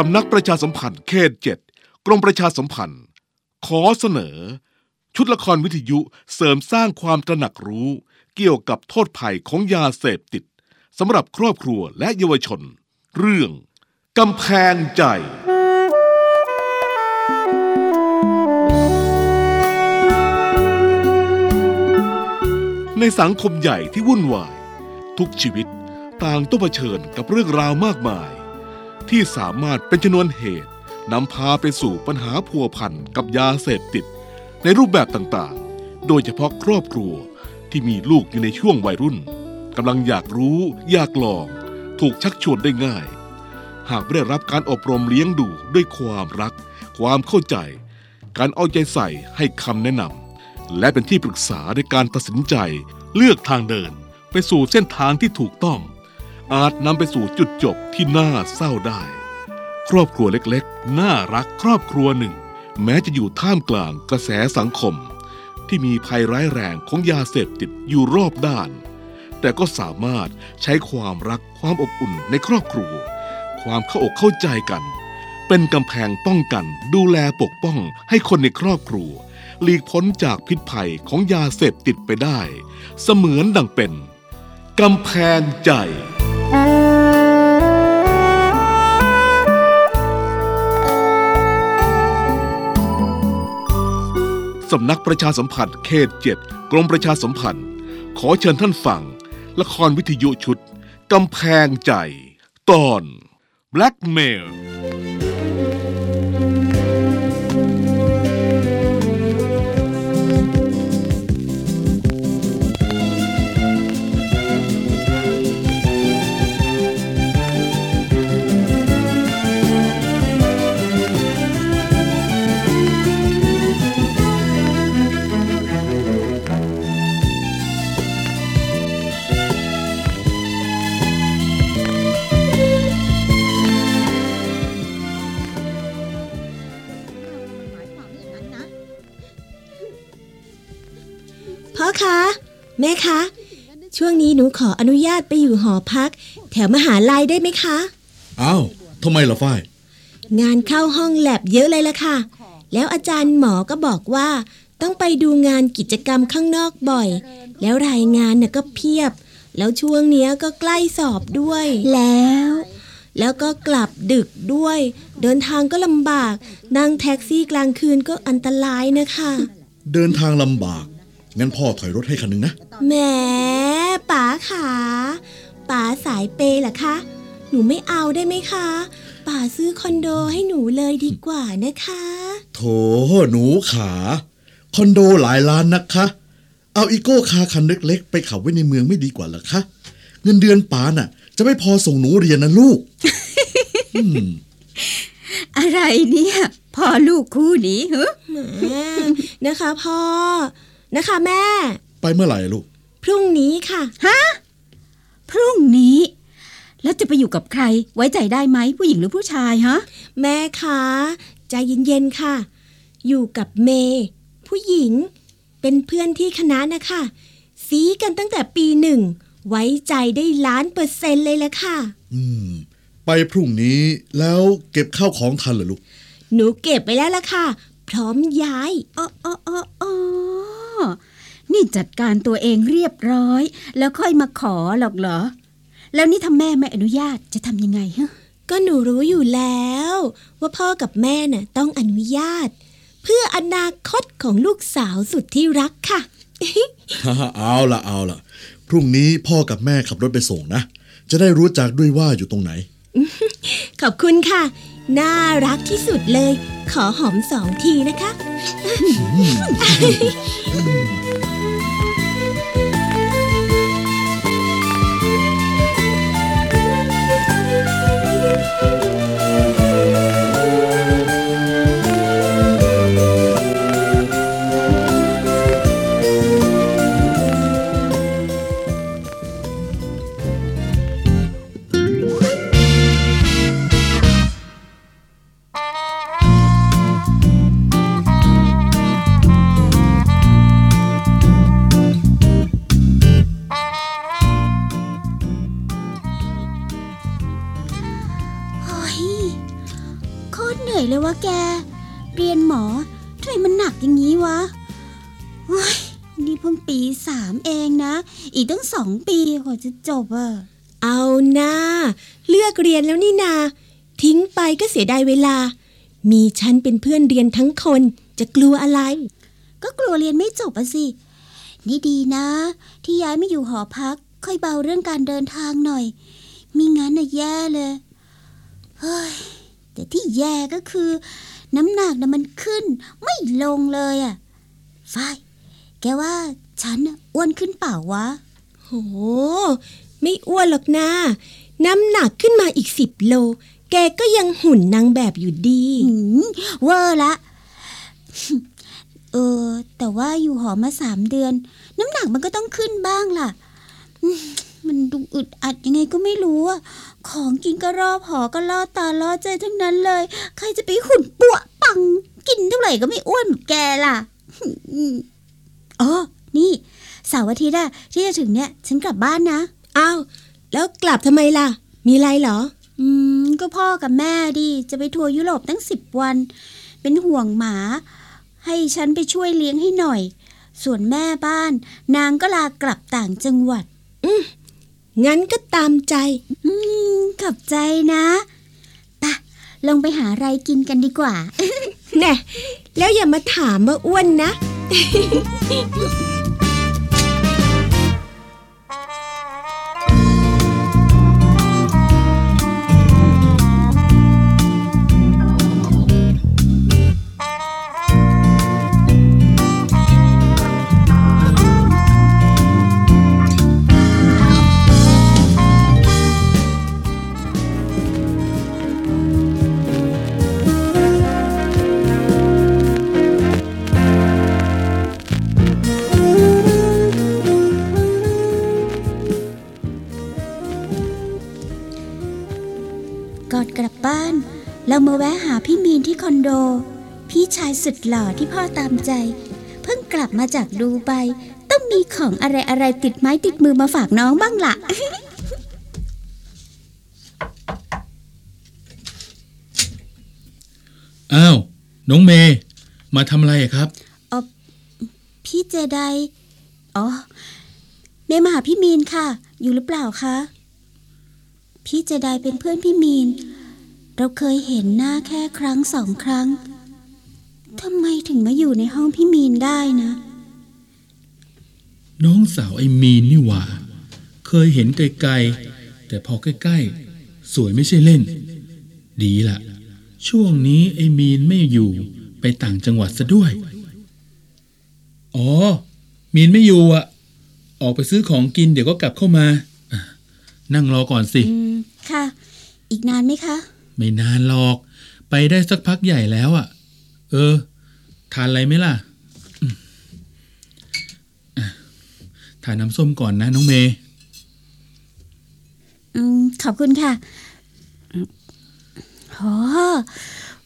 สำนักประชาสัมพันธ์เขตเจ็ดกรมประชาสัมพันธ์ ขอเสนอ ชุดละครวิทยุเสริมสร้างความตระหนักรู้ เกี่ยวกับโทษภัยของยาเสพติดสำหรับครอบครัวและเยาวชน เรื่องกำแพงใจในสังคมใหญ่ที่วุ่นวาย ทุกชีวิตต่างต้องเผชิญกับเรื่องราวมากมาย ที่สามารถเป็นชนวนเหตุนำพาไปสู่ปัญหาพัวพันกับยาเสพติด ในรูปแบบต่างๆ โดยเฉพาะครอบครัวที่มีลูกอยู่ในช่วงวัยรุ่นกำลังอยากรู้อยากลอง ถูกชักชวนได้ง่าย หากไม่ได้รับการอบรมเลี้ยงดูด้วยความรัก ความเข้าใจ การเอาใจใส่ให้คำแนะนำและเป็นที่ปรึกษาในการตัดสินใจ เลือกทางเดิน ไปสู่เส้นทางที่ถูกต้อง อาจนำไปสู่จุดจบที่น่าเศร้าได้ ครอบครัวเล็กๆ น่ารักครอบครัวหนึ่ง แม้จะอยู่ท่ามกลางกระแสสังคม ที่มีภัยร้ายแรงของยาเสพติดอยู่รอบด้าน แต่ก็สามารถใช้ความรักความอบอุ่นในครอบครัว ความเข้าอกเข้าใจกัน เป็นกำแพงป้องกัน ดูแลปกป้องให้คนในครอบครัว หลีกพ้นจากพิษภัยของยาเสพติดไปได้ เสมือนดังเป็นกำแพงใจ สำนักประชาสัมพันธ์เขตเจ็ดกรมประชาสัมพันธ์ ขอเชิญท่านฟัง ละครวิทยุชุดกำแพงใจ ตอน Blackmail แม่คะ ช่วงนี้หนูขออนุญาตไปอยู่หอพัก แถวมหาลัยได้ไหมคะอ้าวทำไมล่ะฝ้าย งานเข้าห้องแลบเยอะเลยล่ะค่ะ แล้วอาจารย์หมอก็บอกว่า ต้องไปดูงานกิจกรรมข้างนอกบ่อย แล้วรายงานน่ะก็เพียบ แล้วช่วงเนี้ยก็ใกล้สอบด้วย แล้ว แล้วก็กลับดึกด้วย เดินทางก็ลำบาก นั่งแท็กซี่กลางคืนก็อันตรายนะคะ เดินทางลำบาก งั้นพ่อถอยรถให้คันหนึงนะ แหมป๋าขาป๋าสายเปย์เหรอคะ หนูไม่เอาได้ไหมคะป๋าซื้อคอนโดให้หนูเลยดีกว่านะคะ โถหนูขา คอนโดหลายล้านนะคะ เอา eco car คันเล็กๆ ไปขับไว้ในเมืองไม่ดีกว่าเหรอคะ เงินเดือนป๋าน่ะ จะไม่พอส่งหนูเรียนนะลูกอืมอะไรเนี่ยพ่อลูกคู่นี้เหรอแหมนะคะพ่อ นะคะแม่ ไปเมื่อไหร่ลูก พรุ่งนี้ค่ะพรุ่งนี้ แล้วจะไปอยู่กับใครไว้ใจได้ไหมผู้หญิงหรือผู้ชายฮะ แม่คะใจเย็นๆค่ะ อยู่กับเมย์ผู้หญิง เป็นเพื่อนที่คณะนะคะ ซีกันตั้งแต่ปีหนึ่ง ไว้ใจได้ล้านเปอร์เซ็นต์เลยละค่ะ อืม ไปพรุ่งนี้แล้วเก็บข้าวของทันเหรอลูก หนูเก็บไปแล้วละค่ะ พร้อมย้ายอ๋ออ๋ออ๋ออ๋อ นี่จัดการตัวเองเรียบร้อย แล้วค่อยมาขอหรอกเหรอ แล้วนี่ถ้าแม่ไม่อนุญาตจะทำยังไงฮะก็หนูรู้อยู่แล้ว ว่าพ่อกับแม่น่ะต้องอนุญาต เพื่ออนาคตของลูกสาวสุดที่รักค่ะ เอาละเอาละพรุ่งนี้พ่อกับแม่ขับรถไปส่งนะ จะได้รู้จักด้วยว่าอยู่ตรงไหน ขอบคุณค่ะ น่ารักที่สุดเลย ขอหอมสองทีนะคะ「 รี นี่เพิ่งปีสามเองนะ อีกตั้งสองปีกว่าจะจบอะเอานะเลือกเรียนแล้วนี่นา ทิ้งไปก็เสียดายเวลา มีฉันเป็นเพื่อนเรียนทั้งคน จะกลัวอะไร ก็กลัวเรียนไม่จบอะสิ นี่ดีนะ ที่ย้ายมาอยู่หอพัก ค่อยเบาเรื่องการเดินทางหน่อยมิงั้นน่ะแย่เลยเฮ้ยแต่ที่แย่ก็คือ น้ำหนักนะมันขึ้น ไม่ลงเลยอะฝ้าย แกว่าฉันน่ะอ้วนขึ้นเปล่าวะ โห ไม่อ้วนหรอกนะน้ำหนักขึ้นมาอีกสิบโล แกก็ยังหุ่นนางแบบอยู่ดีหืมเวอร์ละ เออ แต่ว่าอยู่หอมาสามเดือน น้ำหนักมันก็ต้องขึ้นบ้างล่ะอืมมันดูอึดอัดยังไงก็ไม่รู้อะของกินก็รอบหอก็ล่อตาล่อใจทั้งนั้นเลย ใครจะไปหุ่นปัวปัง กินเท่าไหร่ก็ไม่อ้วนแบบแกล่ะ อืมอ๋อ นี่เสาร์อาทิตย์อะที่จะถึงเนี่ยฉันกลับบ้านนะ อ้าว แล้วกลับทำไมล่ะ มีอะไรเหรอ อืม ก็พ่อกับแม่ดิจะไปทัวร์ยุโรปตั้งสิบวัน เป็นห่วงหมา ให้ฉันไปช่วยเลี้ยงให้หน่อย ส่วนแม่บ้าน นางก็ลากลับต่างจังหวัดงั้นก็ตามใจ อืม ขอบใจนะไปะ ลงไปหาอะไรกินกันดีกว่า แน่ แล้วอย่ามาถามว่าอ้วนนะ ที่คอนโด พี่ชายสุดหล่อที่พ่อตามใจ เพิ่งกลับมาจากดูไบต้องมีของอะไรอะไรๆติดไม้ติดมือมาฝากน้องบ้างล่ะ อ้าว น้องเมย์มาทำอะไรอะครับพี่เจไดอ๋อ เมย์มาหาพี่มีนค่ะ อยู่หรือเปล่าคะ พี่เจไดเป็นเพื่อนพี่มีน เราเคยเห็นหน้าแค่ครั้งสองครั้งทำไมถึงมาอยู่ในห้องพี่มีนได้นะ น้องสาวไอ้มีนนี่หว่า เคยเห็นไกลๆ แต่พอใกล้ๆ สวยไม่ใช่เล่น ดีละช่วงนี้ไอ้มีนไม่อยู่ไปต่างจังหวัดซะด้วย อ๋อ มีนไม่อยู่อะออกไปซื้อของกินเดี๋ยวก็กลับเข้ามาอะนั่งรอก่อนสิอืมค่ะ อีกนานไหมคะ ไม่นานหรอก ไปได้สักพักใหญ่แล้วอะเออ ทานอะไรไหมล่ะอืมอะทานน้ำส้มก่อนนะน้องเมย์อืมขอบคุณค่ะอืมโห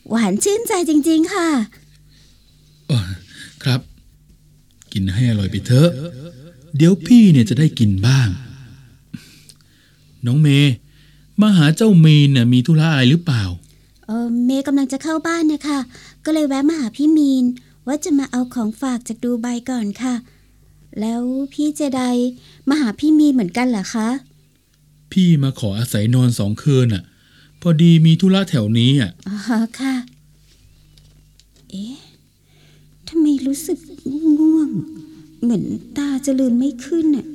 หวานชื่นใจจริง ๆ ค่ะอ๋อครับ กินให้อร่อยไปเถอะ เดี๋ยวพี่เนี่ยจะได้กินบ้าง น้องเมย์ มาหาเจ้ามีนเนี่ยมีธุระอะไรหรือเปล่า เออเมย์กำลังจะเข้าบ้านนะคะ ก็เลยแวะมาหาพี่มีน ว่าจะมาเอาของฝากจากดูไบก่อนค่ะ แล้วพี่เจไดมาหาพี่มีนเหมือนกันเหรอคะ พี่มาขออาศัยนอนสองคืนอะ พอดีมีธุระแถวนี้อะอ๋อค่ะ เอ๊ะทำไมรู้สึกง่วง เหมือนตาจะลืมไม่ขึ้นอะ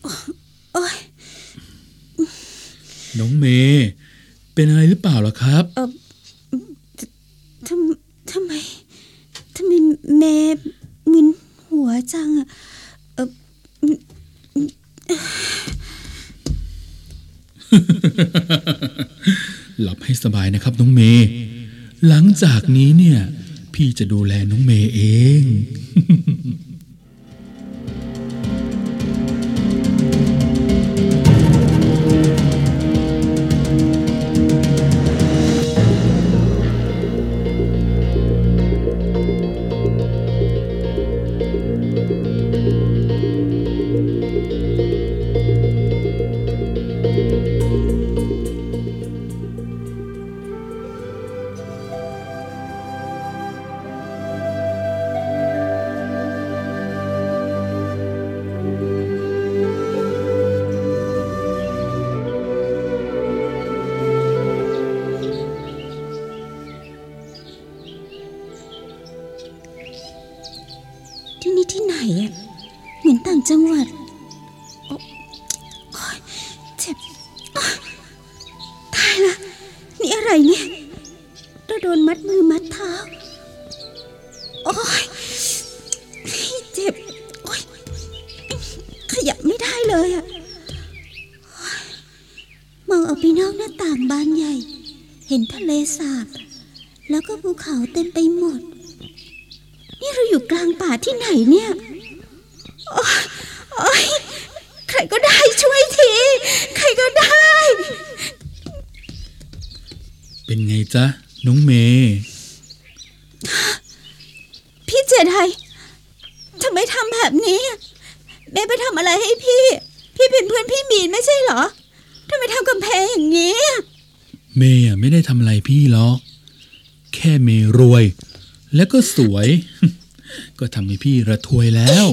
เอ่อโอ๊ย น้องเมย์เป็นอะไรหรือเปล่าล่ะครับ เออทำทำไมทำไมเมย์มึนหัวจังอะเออหลับให้สบายนะครับน้องเมย์หลังจากนี้เนี่ย พี่จะดูแลน้องเมย์เอง ไรเนี่ยเราโดนมัดมือมัดเท้า โอ๊ยเจ็บ โอ๊ยขยับไม่ได้เลยอะมองออกไปนอกหน้าต่างบานใหญ่ เห็นทะเลสาบ แล้วก็ภูเขาเต็มไปหมด นี่เราอยู่กลางป่าที่ไหนเนี่ย โอ๊ยโอ๊ยใครก็ได้ช่วยที ใครก็ได้ เป็นไงจ๊ะน้องเมย์พี่เจไดทำไมทำแบบนี้อะเบไปทำอะไรให้พี่ พี่เป็นเพื่อนพี่มีนไม่ใช่เหรอทำไมทำกำแพงอย่างนี้อะเมย์อะไม่ได้ทำอะไรพี่หรอกแค่เมย์รวย และก็สวย ก็ทำให้พี่ระทวยแล้ว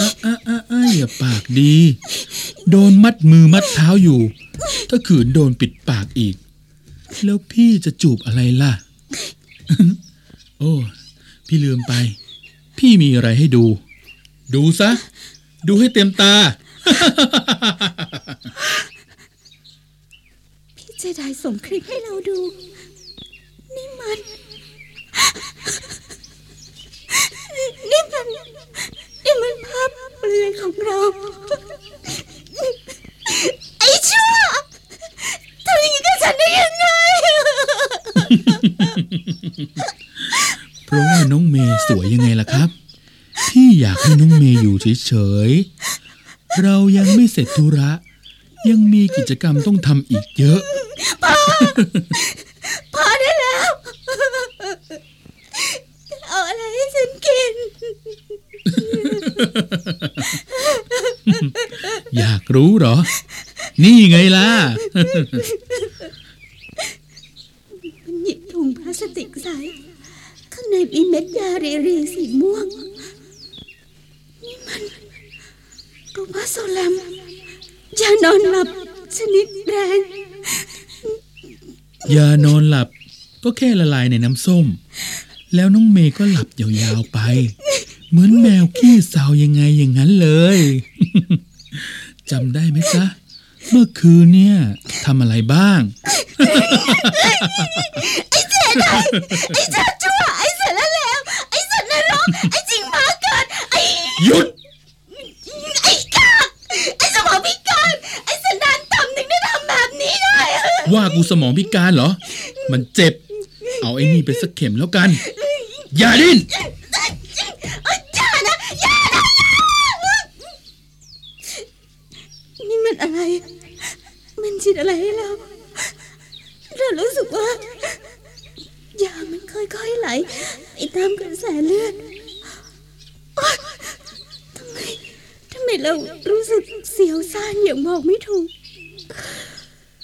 อะอะอะอะอย่าปากดี โดนมัดมือมัดเท้าอยู่ ถ้าขืนโดนปิดปากอีก แล้วพี่จะจูบอะไรล่ะ โอ้ พี่ลืมไป พี่มีอะไรให้ดู ดูซะ ดูให้เต็มตา พี่เจไดส่งคลิปให้เราดู นี่มัน นี่มัน นี่มันภาพเปลือยของเรา ไอ้ชั่วทำอย่างนี้กับฉันได้ยังไง เพราะว่าน้องเมย์สวยยังไงล่ะครับพี่อยากให้น้องเมย์อยู่เฉยๆ เรายังไม่เสร็จธุระ ยังมีกิจกรรมต้องทำอีกเยอะ พอได้แล้ว เอาอะไรให้ฉันกิน อยากรู้เหรอ นี่ไงล่ะมันหยิบถุงพลาสติกใส ข้างในมีเม็ดยาเรรีสีม่วง นี่มันโกบาโซแลมยานอนหลับชนิดแรงยานอนหลับก็แค่ละลายในน้ำส้ม แล้วน้องเมย์ก็หลับยาวๆไป เหมือนแมวขี้เศร้ายังไงอย่างนั้นเลยจำได้ไหมจ๊ะ เมื่อคืนเนี่ยทำอะไรบ้าง ไอ้เจ้าชั่วไอ้สารเลวไอ้สัตว์นรกไอ้จิงหมาเกิดไอ้หยุดไอ้กากไอ้สมองพิการไอ้สันดานต่ำถึงได้ทำแบบนี้ได้อว่ากูสมองพิการเหรอ มันเจ็บ เอาไอ้นี่ไปสักเข็มแล้วกัน อย่าดิ้น อย่านะอย่านะอย่านี่มันอะไร มันฉีดอะไรให้เรา เรารู้สึกว่ายามันค่อยๆไหลไปตามกระแสเลือดอ๊ะทำไมทำไมเรารู้สึกเสียวซ่านอย่างบอกไม่ถูก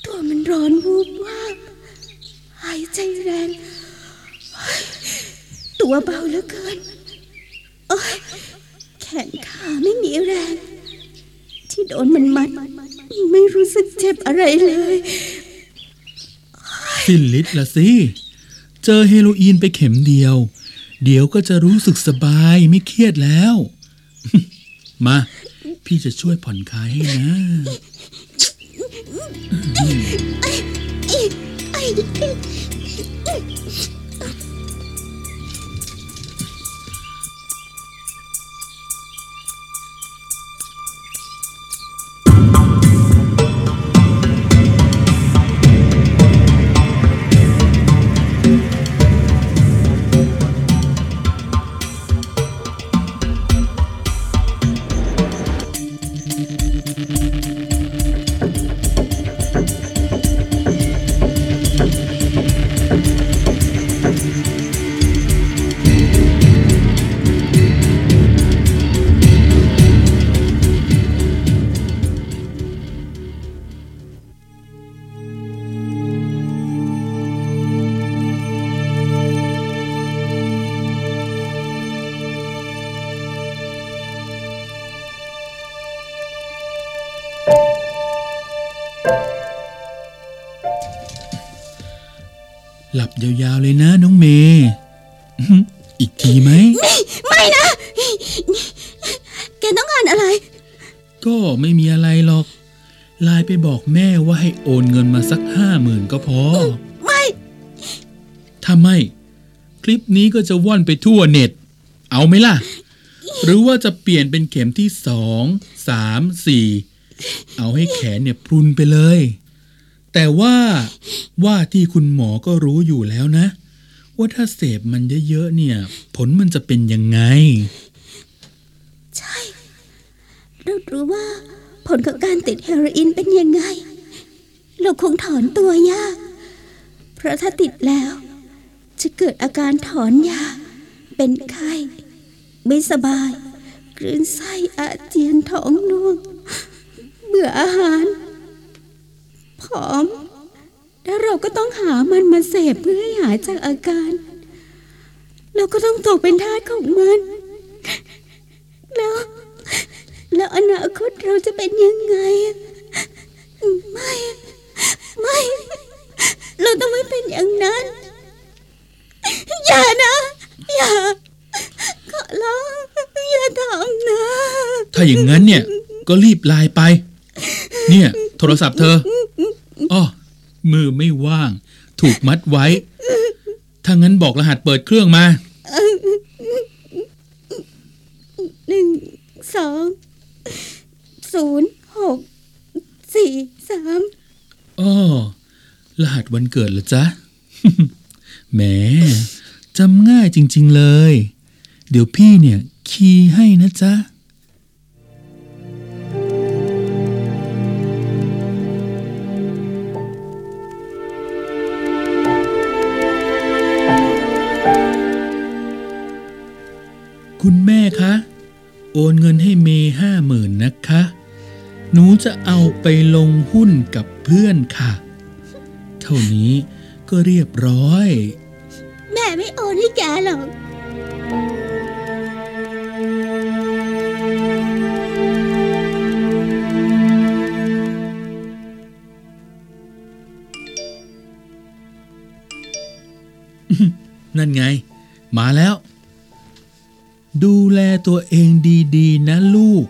ตัวมันร้อนวูบว่าบหายใจแรง ตัวเบาเหลือเกิน โอ๊ยแขนขาไม่มีแรง ที่โดนมันมัด ไม่รู้สึกเจ็บอะไรเลย สิ้นฤทธิ์ละสิ เจอเฮโรอีนไปเข็มเดียว เดี๋ยวก็จะรู้สึกสบายไม่เครียดแล้ว มา พี่จะช่วยผ่อนคลายให้นะ ยาวๆเลยนะน้องเมย์อื้อหืออีกทีไหมไม่นะ แกต้องการอะไร ก็ไม่มีอะไรหรอก ไลน์ไปบอกแม่ว่าให้โอนเงินมาสักห้าหมื่นก็พอ ไม่ ถ้าไม่ คลิปนี้ก็จะว่อนไปทั่วเน็ต เอาไหมล่ะ หรือว่าจะเปลี่ยนเป็นเข็มที่สอง สาม สี่ เอาให้แขนเนี่ยพรุนไปเลย แต่ว่าว่าที่คุณหมอก็รู้อยู่แล้วนะ ว่าถ้าเสพมันเยอะๆเนี่ย ผลมันจะเป็นยังไง ใช่เรารู้ว่า ผลของการติดเฮโรอีนเป็นยังไง เราคงถอนตัวยาก เพราะถ้าติดแล้ว จะเกิดอาการถอนยา เป็นไข้ ไม่สบายคลื่นไส้อาเจียนท้องร่วง เบื่ออาหาร ผอม แล้วเราก็ต้องหามันมาเสพเพื่อให้หายจากอาการ เราก็ต้องตกเป็นทาสของมัน แล้ว แล้วอนาคตเราจะเป็นยังไง ไม่ ไม่ เราต้องไม่เป็นอย่างนั้น อย่านะ อย่าขอร้องอย่าทำนะ ถ้าอย่างนั้นเนี่ย ก็รีบไลน์ไป เนี่ย โทรศัพท์เธอ อ้อมือไม่ว่าง ถูกมัดไว้ ถ้างั้นบอกรหัสเปิดเครื่องมาหนึ่งสองศูนย์หกสี่สามอ้อรหัสวันเกิดเหรอจ๊ะแหมจำง่ายจริง ๆเลย เดี๋ยวพี่เนี่ย คีย์ให้นะจ๊ะ คุณแม่คะ โอนเงินให้เมย์ห้าหมื่นนะคะ หนูจะเอาไปลงหุ้นกับเพื่อนค่ะ เท่านี้ก็เรียบร้อย แม่ไม่โอนให้แกหรอกนั่นไง มาแล้ว ดูแลตัวเองดีๆ นะลูก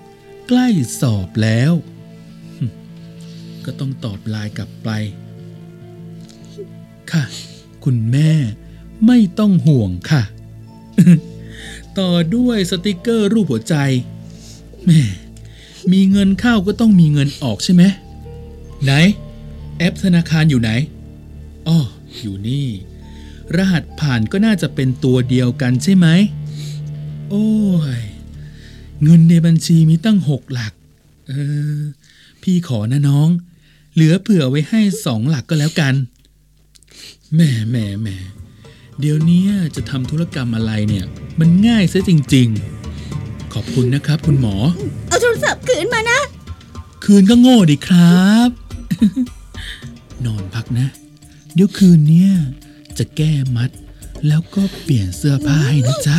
ใกล้สอบแล้ว ก็ต้องตอบไลน์กลับไป ค่ะ คุณแม่ไม่ต้องห่วงค่ะ ต่อด้วยสติกเกอร์รูปหัวใจแม่มีเงินเข้าก็ต้องมีเงินออกใช่ไหม ไหน แอปธนาคารอยู่ไหนอ้ออยู่นี่ รหัสผ่านก็น่าจะเป็นตัวเดียวกันใช่ไหม โอ้ย เงินในบัญชีมีตั้งหกหลัก เออ พี่ขอนะน้อง เหลือเผื่อไว้ให้สองหลักก็แล้วกันแหม่แหม่แหม่เดี๋ยวเนี้ยจะทำธุรกรรมอะไรเนี่ย มันง่ายซะจริง ๆ ขอบคุณนะครับ คุณหมอ เอาโทรศัพท์คืนมานะ คืนก็โง่ดิครับ นอนพักนะ เดี๋ยวคืนเนี้ยจะแก้มัด แล้วก็เปลี่ยนเสื้อผ้าให้นะจ๊ะ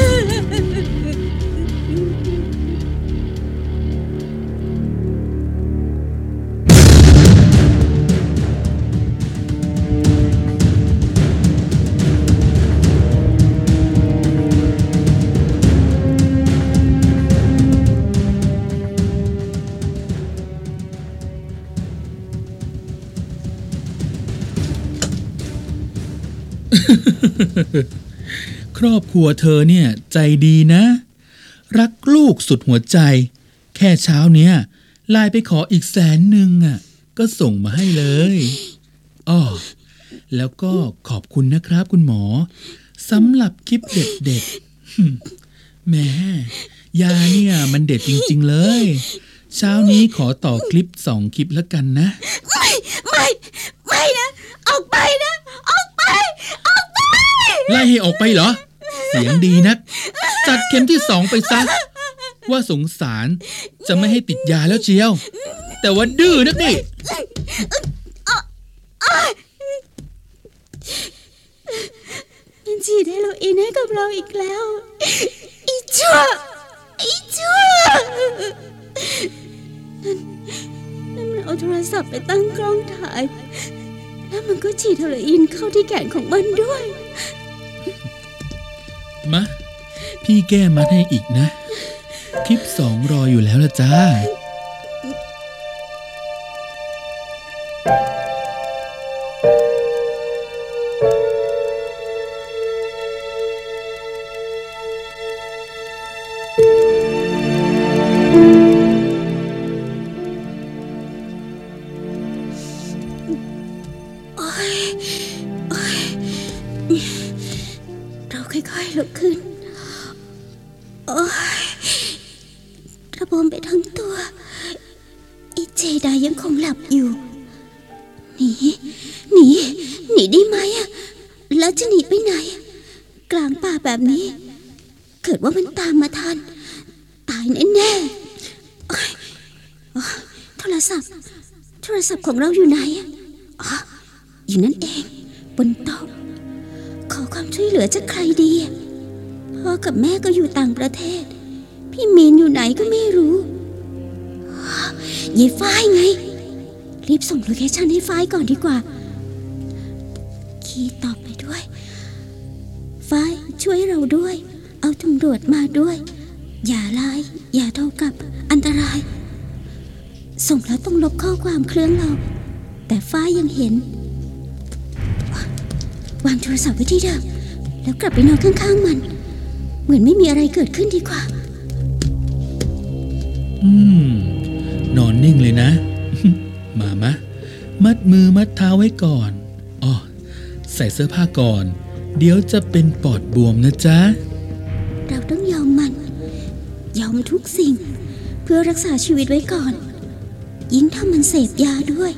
ครอบครัวเธอเนี่ยใจดีนะ รักลูกสุดหัวใจ แค่เช้าเนี้ยไลน์ไปขออีกแสนหนึ่งอะ ก็ส่งมาให้เลยอ้อแล้วก็ขอบคุณนะครับคุณหมอสำหรับคลิปเด็ดๆแหม่ยาเนี่ยมันเด็ดจริง ๆ เลย เช้านี้ขอต่อคลิปสองคลิปแล้วกันนะ ไม่ ไม่นะ ออกไปนะ ออกไป ออก ไล่ให้ออกไปเหรอ เสียงดีนัก จัดเข็มที่สองไปซะ ว่าสงสารจะไม่ให้ติดยาแล้วเชียว แต่ว่าดื้อนักนี่มันฉีดเฮโรอีนให้กับเราอีกแล้ว อีชั่วอีชั่วโทรศัพท์ไปตั้งกล้องถ่าย แล้วมันก็ฉีดเฮโรอีนเข้าที่แขนของมันด้วย มะ พี่แก้มัดให้อีกนะ คลิปสองรออยู่แล้วละจ้า เราค่อยๆลุกขึ้น โอ้ยระบมไปทั้งตัวอ้เจไดายังคงหลับอยู่ หนี หนี หนีได้ไหมอะแล้วจะหนีไปไหน กลางป่าแบบนี้ เกิดว่ามันตามมาทัน ตายแน่ๆโอ๊ยโทรศัพท์ โทรศัพท์ของเราอยู่ไหนอะอ๋ออยู่นั่นเอง บนโต๊ะ ความช่วยเหลือจากใครดี พ่อกับแม่ก็อยู่ต่างประเทศ พี่มีนอยู่ไหนก็ไม่รู้ยายฝ้ายไง รีบส่งโลเคชั่นให้ฝ้ายก่อนดีกว่า คีตอบไปด้วย ฝ้ายช่วยเราด้วย เอาตำรวจมาด้วย อย่าไลน์อย่าโทรกลับอันตราย ส่งแล้วต้องลบข้อความเครื่องเรา แต่ฝ้ายยังเห็น วางโทรศัพท์ไว้ที่เดิมแล้วกลับไปนอนข้างๆมัน เหมือนไม่มีอะไรเกิดขึ้นดีกว่า อืม นอนนิ่งเลยนะ มามะ มัดมือมัดเท้าไว้ก่อนอ๋อใส่เสื้อผ้าก่อน เดี๋ยวจะเป็นปอดบวมนะจ๊ะ เราต้องยอมมัน ยอมทุกสิ่ง เพื่อรักษาชีวิตไว้ก่อน ยิ่งถ้ามันเสพยาด้วย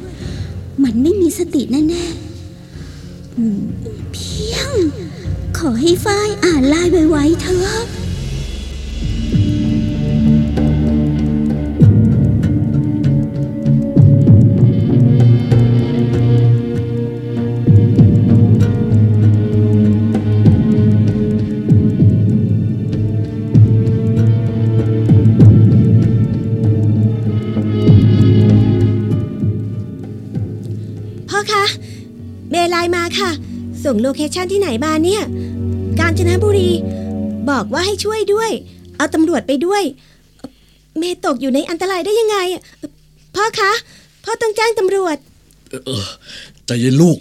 มันไม่มีสติแน่ๆอืม เพียง ขอให้ฝ้ายอ่านไลน์ไวๆเถอะ ค่ะ ส่ง location ที่ไหนมาเนี่ย กาญจนบุรี บอกว่าให้ช่วยด้วย เอาตำรวจไปด้วย เมย์ตกอยู่ในอันตรายได้ยังไงอะพ่อคะ พ่อต้องแจ้งตำรวจเออเออใจเย็นลูก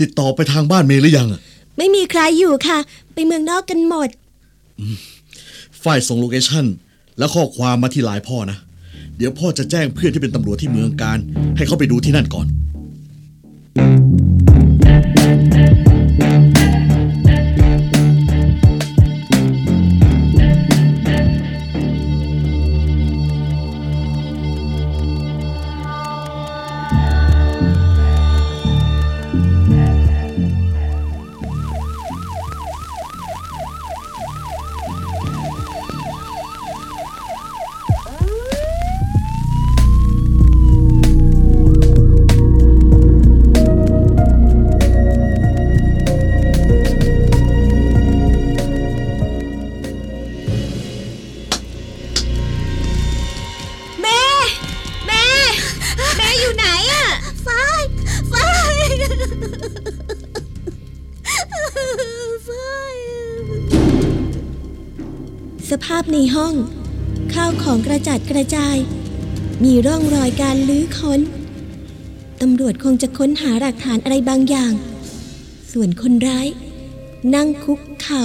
ติดต่อไปทางบ้านเมย์หรือยังอะไม่มีใครอยู่ค่ะ ไปเมืองนอกกันหมด ฝ้ายส่ง location และข้อความมาที่ไลน์พ่อนะ เดี๋ยวพ่อจะแจ้งเพื่อนที่เป็นตำรวจที่เมืองกาญจน์ ให้เขาไปดูที่นั่นก่อน แม่ ห้อง ข้าวของกระจัดกระจาย มีร่องรอยการลื้อค้น ตำรวจคงจะค้นหาหลักฐานอะไรบางอย่าง ส่วนคนร้าย นั่งคุกเข่า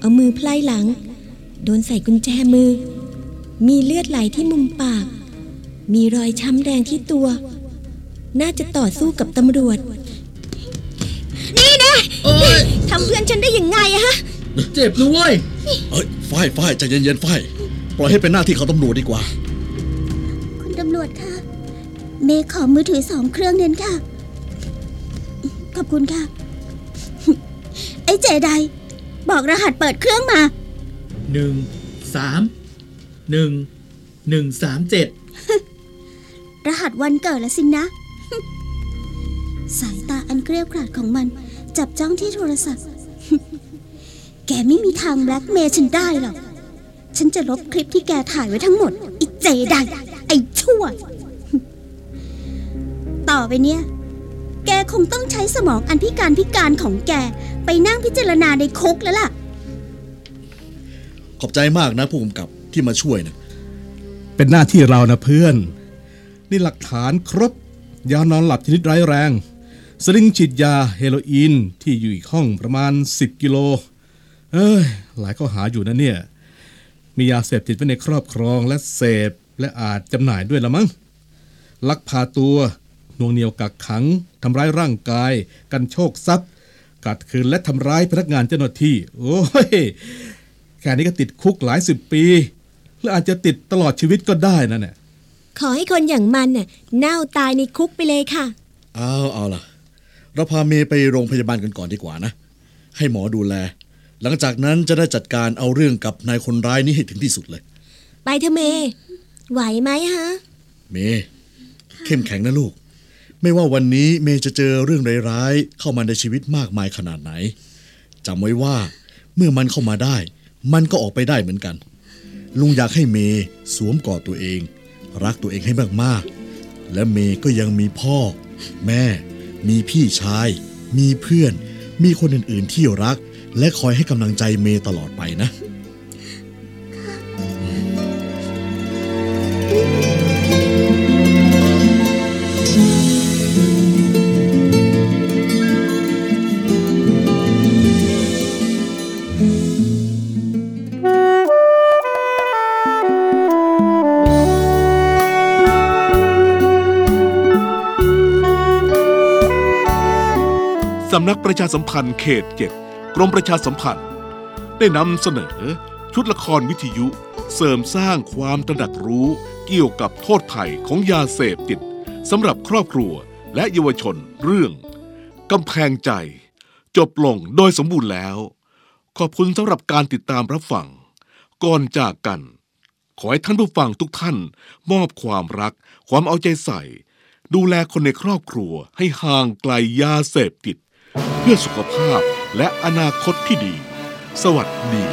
เอามือไพล่หลัง โดนใส่กุญแจมือ มีเลือดไหลที่มุมปาก มีรอยช้ำแดงที่ตัว น่าจะต่อสู้กับตำรวจ นี่นะทำเพื่อนฉันได้ยังไงอะฮะ เจ็บนะเว้ยเอ้ย ฝ้ายฝ้ายใจเย็นๆฝ้ายปล่อยให้เป็นหน้าที่ของตำรวจดีกว่า คุณตำรวจคะเมย์ขอมือถือสองเครื่องเน้นค่ะ ขอบคุณค่ะ ไอ้เจไดบอกรหัสเปิดเครื่องมา หนึ่งสามหนึ่งหนึ่งสามเจ็ดรหัสวันเกิดละสินนะ สายตาอันเกลียวกราดของมัน จับจ้องที่โทรศัพท์ แกไม่มีทางแบล็กเมย์ฉันได้หรอก ฉันจะลบคลิปที่แกถ่ายไว้ทั้งหมดไอ้เจไดไอ้ชั่ว ต่อไปเนี่ย แกคงต้องใช้สมองอันพิการพิการของแก ไปนั่งพิจารณาในคุกแล้วล่ะ ขอบใจมากนะผู้กำกับที่มาช่วยนะเป็นหน้าที่เรานะเพื่อน นี่หลักฐานครบ ยานอนหลับชนิดร้ายแรง สลิงฉีดยาเฮโรอีนที่อยู่อีกห้องประมาณ 10 กิโล เอ้ยหลายข้อหาอยู่นะเนี่ย มียาเสพติดไว้ในครอบครองและเสพและอาจจำหน่ายด้วยละมั้งลักพาตัวหน่วงเหนียวกักขังทำร้ายร่างกาย กันโชคทรัพย์ กัดขืนและทำร้ายพนักงานเจ้าหน้าที่ โอ้ยแค่นี้ก็ติดคุกหลายสิบปีหรืออาจจะติดตลอดชีวิตก็ได้นะเนี่ยขอให้คนอย่างมันน่ะเน่าตายในคุกไปเลยค่ะ เอาเอาล่ะ เราพาเมย์ไปโรงพยาบาลกันก่อนดีกว่านะ ให้หมอดูแล หลังจากนั้นจะได้จัดการเอาเรื่องกับนายคนร้ายนี้ให้ถึงที่สุดเลย ไปเถอะเมย์ไหวไหมฮะ เมย์เข้มแข็งนะลูก ไม่ว่าวันนี้เมย์จะเจอเรื่องร้ายๆเข้ามาในชีวิตมากมายขนาดไหนจำไว้ว่าเมื่อมันเข้ามาได้ มันก็ออกไปได้เหมือนกัน ลุงอยากให้เมย์สวมกอดตัวเอง รักตัวเองให้มากๆ และเมย์ก็ยังมีพ่อ แม่ มีพี่ชาย มีเพื่อน มีคนอื่นๆที่รัก และคอยให้กำลังใจเมย์ตลอดไปนะสำนักประชาสัมพันธ์เขตเจ็ด กรมประชาสัมพันธ์ ได้นำเสนอชุดละครวิทยุ เสริมสร้างความตระหนักรู้เกี่ยวกับโทษภัยของยาเสพติดสำหรับครอบครัวและเยาวชนเรื่องกำแพงใจ จบลงโดยสมบูรณ์แล้ว ขอบคุณสำหรับการติดตามรับฟัง ก่อนจากกัน ขอให้ท่านผู้ฟังทุกท่าน มอบความรัก ความเอาใจใส่ ดูแลคนในครอบครัวให้ห่างไกลยาเสพติด เพื่อสุขภาพ และอนาคตที่ดี สวัสดี